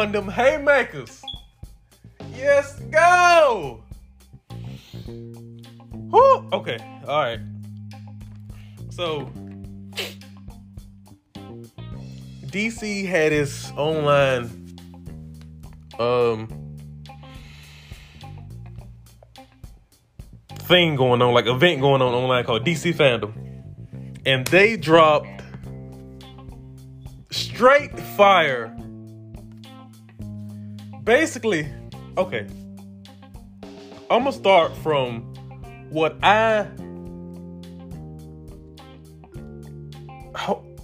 throwing them haymakers. Yes, go. Whew. Okay, all right. So DC had its online um thing going on, like event going on online called DC Fandom. And they dropped straight fire. Basically, okay. I'm gonna start from what I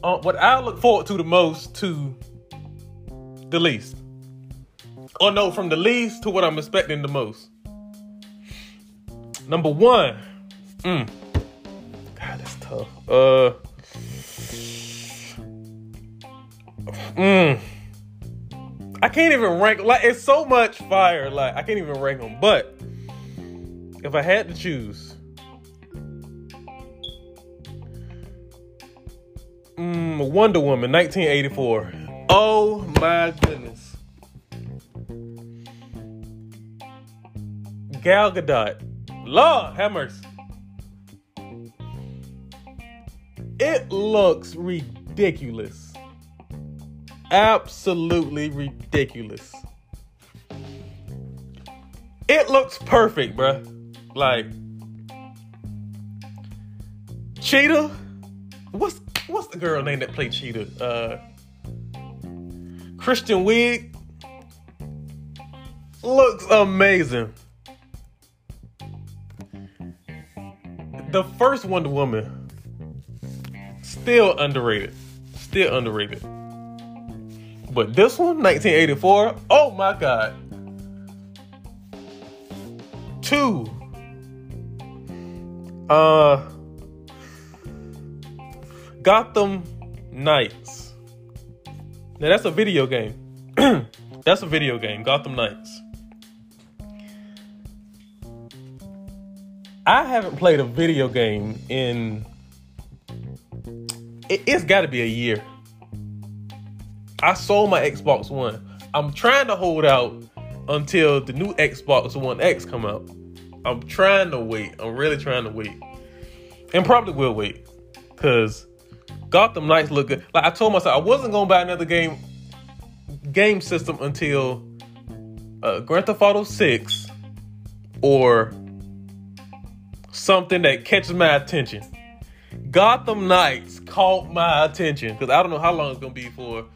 uh, what I look forward to the most to the least. Or no, from the least to what I'm expecting the most. Number one. Mm. God, that's tough. Uh. Mm. I can't even rank. Like, it's so much fire. Like, I can't even rank them. But if I had to choose, mm, Wonder Woman, 1984. Oh my goodness. Gal Gadot. Lord have mercy. It looks ridiculous. Absolutely ridiculous. It looks perfect, bruh. Like Cheetah. What's what's the girl name that played Cheetah? Uh Kristen Wiig. Looks amazing. The first Wonder Woman still underrated. Still underrated. But this one, 1984, oh my god. Two. Uh Gotham Knights. Now that's a video game. that's a video game, Gotham Knights. I haven't played a video game in. It, has got to be a year. I sold my Xbox One. I'm trying to hold out until the new Xbox One X come out. I'm trying to wait. I'm really trying to wait, and probably will wait, cause Gotham Knights look good. Like I told myself, I wasn't gonna buy another game game system until uh, Grand Theft Auto Six or something that catches my attention. Gotham Knights caught my attention because I don't know how long it's gonna be for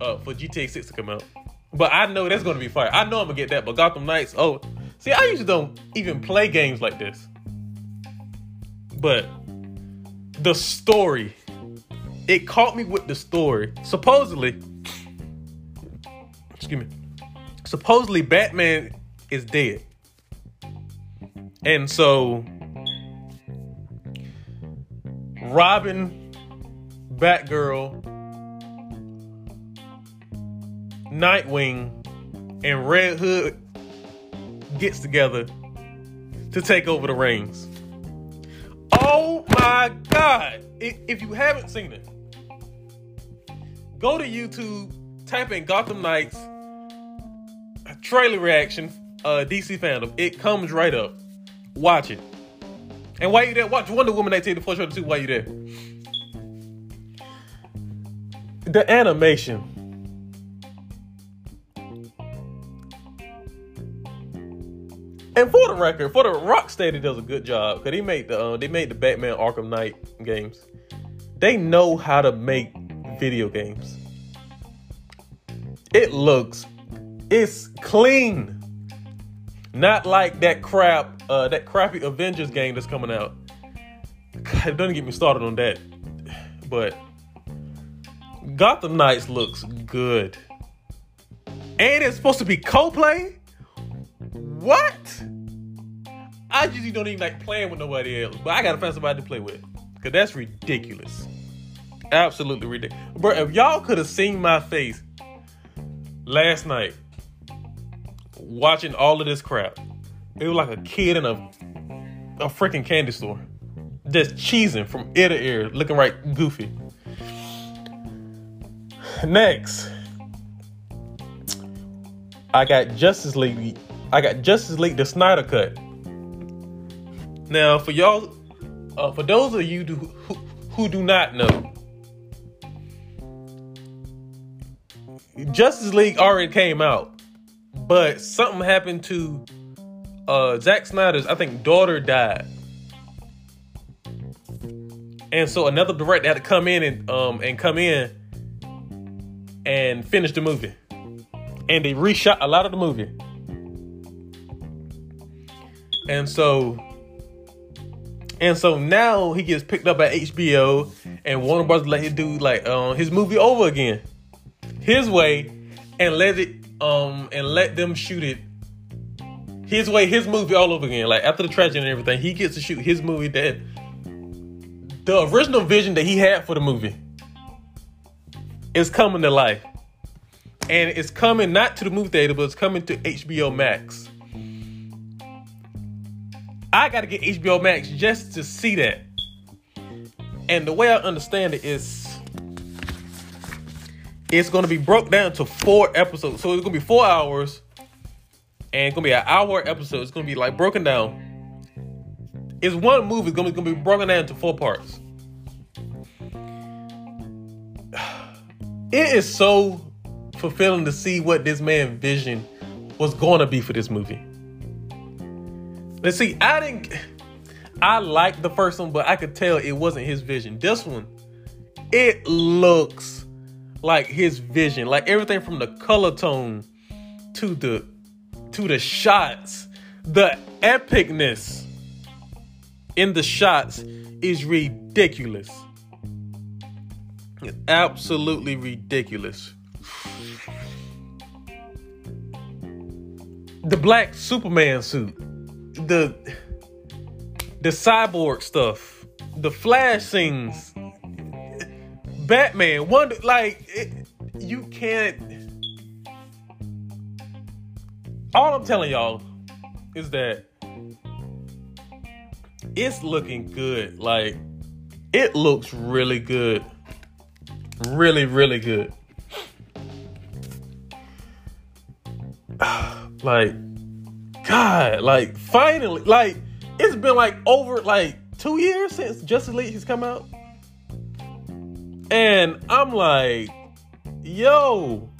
uh, for GTA 6 to come out. But I know that's gonna be fire. I know I'm gonna get that. But Gotham Knights, oh, see, I usually don't even play games like this. But the story, it caught me with the story. Supposedly, excuse me, supposedly Batman is dead. And so Robin, Batgirl, Nightwing, and Red Hood gets together to take over the reins. Oh my God! If you haven't seen it, go to YouTube, type in Gotham Knights trailer reaction, uh, DC fandom. It comes right up. Watch it. And why you there? Watch Wonder Woman 1984 trailer too. Why you there? The animation. And for the record, for the Rocksteady does a good job because they made the uh, they made the Batman Arkham Knight games. They know how to make video games. It looks, it's clean. Not like that crap, uh, that crappy Avengers game that's coming out. God, don't get me started on that. But Gotham Knights looks good. And it's supposed to be co-play? What? I usually don't even like playing with nobody else, but I gotta find somebody to play with. Cause that's ridiculous. Absolutely ridiculous. Bro, if y'all could have seen my face last night watching all of this crap. It was like a kid in a a freaking candy store, just cheesing from ear to ear, looking right goofy. Next, I got Justice League. I got Justice League the Snyder cut. Now, for y'all, uh, for those of you who, who, who do not know, Justice League already came out, but something happened to uh, Zack Snyder's. I think daughter died, and so another director had to come in and um and come in and finish the movie, and they reshot a lot of the movie, and so and so now he gets picked up at HBO, and Warner Bros. let him do like um, his movie over again, his way, and let it um and let them shoot it his way, his movie all over again. Like after the tragedy and everything, he gets to shoot his movie that the original vision that he had for the movie is coming to life. And it's coming not to the movie theater, but it's coming to HBO Max. I got to get HBO Max just to see that. And the way I understand it is it's going to be broke down to four episodes. So it's going to be four hours and it's going to be an hour episode. It's going to be like broken down. It's one movie. It's going to be broken down into four parts. It is so fulfilling to see what this man's vision was going to be for this movie. Let's see, I didn't. I liked the first one, but I could tell it wasn't his vision. This one, it looks like his vision. Like everything from the color tone to the to the shots, the epicness in the shots is ridiculous. absolutely ridiculous. The black Superman suit the the cyborg stuff, the Flash scenes, Batman, Wonder, like it, you can't. All I'm telling y'all is that it's looking good. Like it looks really good, really, really good. like God, like finally, like it's been like over like two years since Justice League has come out. And I'm like, yo.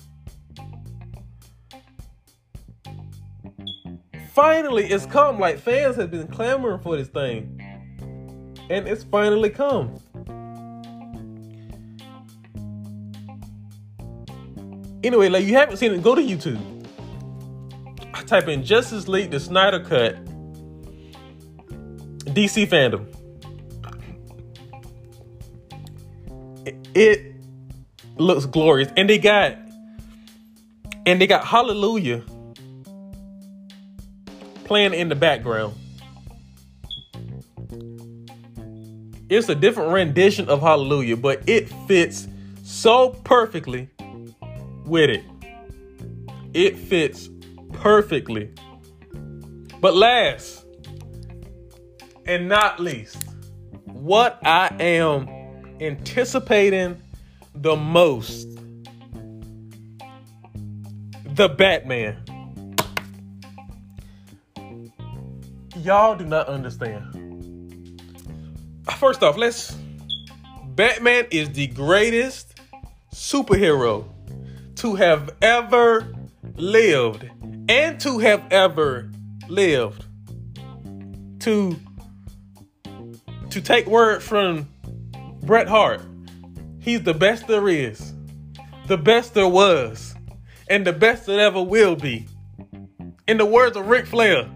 Finally, it's come. Like fans have been clamoring for this thing. And it's finally come. Anyway, like you haven't seen it, go to YouTube type in Justice League, the Snyder Cut, DC fandom. It looks glorious, and they got and they got Hallelujah playing in the background. It's a different rendition of Hallelujah, but it fits so perfectly with it. It fits perfectly. But last and not least, what I am anticipating the most the Batman. Y'all do not understand. First off, let's. Batman is the greatest superhero to have ever lived and to have ever lived. To to take word from Bret Hart, he's the best there is, the best there was, and the best that ever will be. In the words of Ric Flair,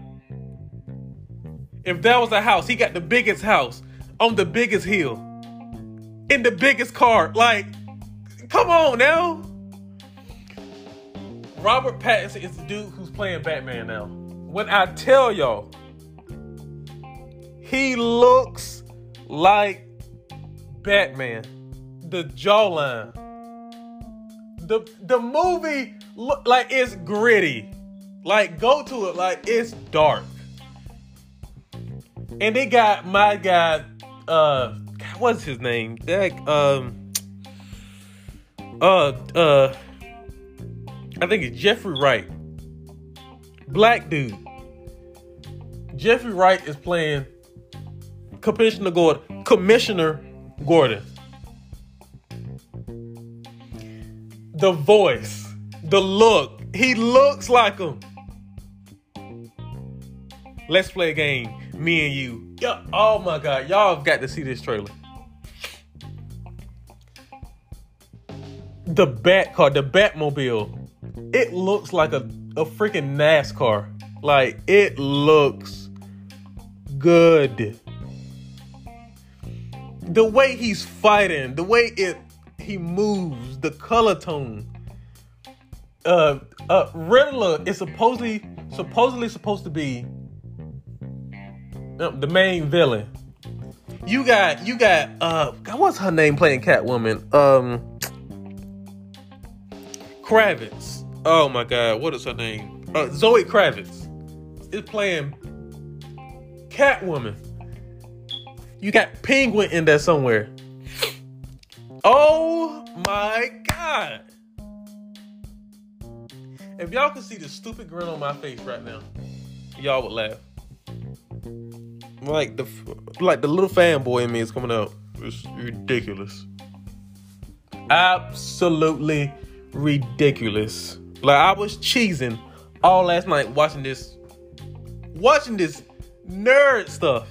if that was a house, he got the biggest house on the biggest hill, in the biggest car. Like, come on now. Robert Pattinson is the dude who's playing Batman now. When I tell y'all, he looks like Batman. The jawline. The the movie look like it's gritty. Like go to it like it's dark. And they got my guy uh what's his name? That um uh uh I think it's Jeffrey Wright Black dude. Jeffrey Wright is playing Commissioner Gordon. Commissioner Gordon. The voice, the look. He looks like him. Let's play a game. Me and you. Yeah. Oh my god. Y'all have got to see this trailer. The Bat car, the Batmobile. It looks like a, a freaking NASCAR. Like it looks good. The way he's fighting, the way it he moves, the color tone. Uh, uh, Riddler is supposedly supposedly supposed to be uh, the main villain. You got you got uh, what's her name playing Catwoman? Um, Kravitz. Oh my God, what is her name? Uh, Zoe Kravitz is playing Catwoman. You got Penguin in there somewhere. Oh my god. If y'all could see the stupid grin on my face right now, y'all would laugh. Like the like the little fanboy in me is coming out. It's ridiculous. Absolutely ridiculous. Like I was cheesing all last night watching this watching this nerd stuff.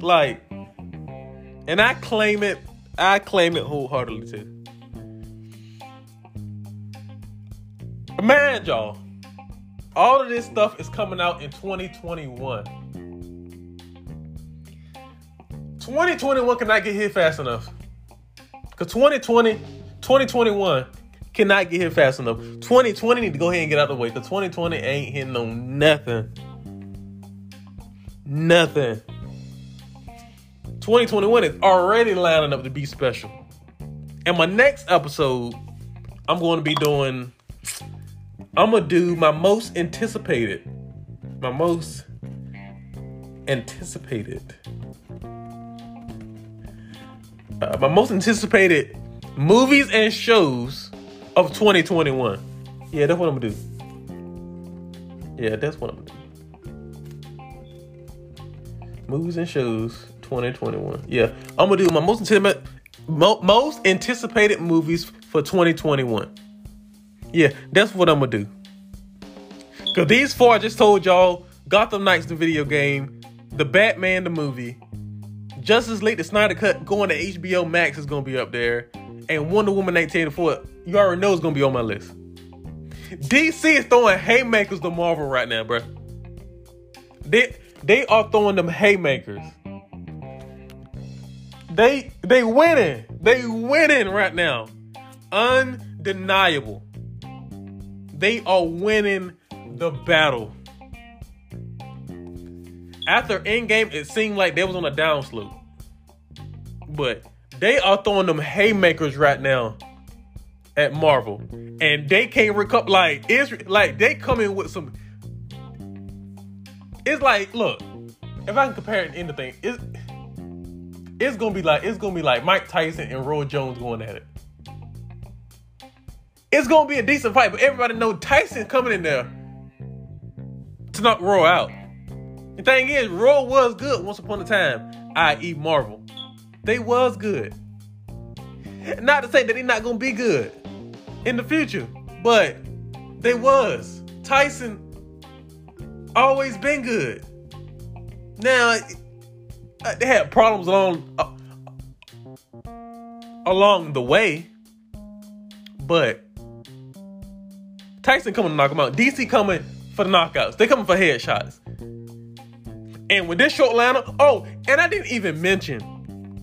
Like and I claim it I claim it wholeheartedly too. Man, y'all, all of this stuff is coming out in 2021. 2021 cannot get here fast enough. Because 2020, 2021 cannot get here fast enough. 2020 need to go ahead and get out of the way. Because 2020 ain't hitting on nothing. Nothing. 2021 is already lining up to be special. And my next episode, I'm going to be doing, I'm going to do my most anticipated, my most anticipated, uh, my most anticipated movies and shows of 2021. Yeah, that's what I'm to do. Yeah, that's what I'm to do. Movies and shows 2021. Yeah, I'm gonna do my most mo- most anticipated movies for 2021. Yeah, that's what I'm gonna do. Cause these four I just told y'all: Gotham Knights, the video game, the Batman, the movie, Justice League, the Snyder Cut, going to HBO Max is gonna be up there, and Wonder Woman 1984. You already know it's gonna be on my list. DC is throwing haymakers to Marvel right now, bro. They they are throwing them haymakers. They they winning. They winning right now. Undeniable. They are winning the battle. After Endgame, it seemed like they was on a downslope. But they are throwing them haymakers right now at Marvel. And they can't recover like it's like they come in with some it's like look, if I can compare it to anything, it's it's gonna be like it's gonna be like Mike Tyson and Roy Jones going at it. It's gonna be a decent fight, but everybody know Tyson coming in there to knock Roy out. The thing is, Roy was good once upon a time, i.e. Marvel. They was good. Not to say that they're not gonna be good in the future, but they was. Tyson always been good. Now uh, they had problems along uh, along the way, but Tyson coming to knock him out. DC coming for the knockouts. They coming for headshots. And with this short lineup, oh, and I didn't even mention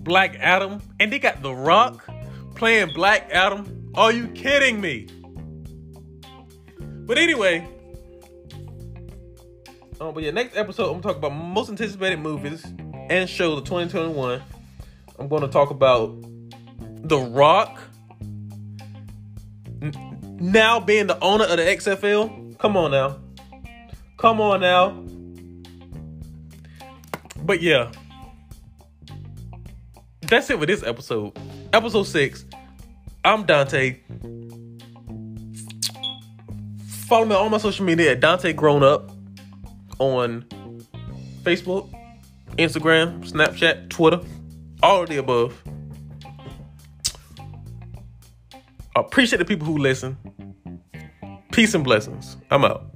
Black Adam, and they got The Rock playing Black Adam. Are you kidding me? But anyway, um, but yeah, next episode I'm gonna talk about most anticipated movies and shows of 2021. I'm to talk about The Rock n- now being the owner of the XFL. Come on now. Come on now. But yeah. That's it for this episode. Episode 6. I'm Dante. Follow me on all my social media at Dante Grown Up. on Facebook, Instagram, Snapchat, Twitter, all of the above. I appreciate the people who listen. Peace and blessings. I'm out.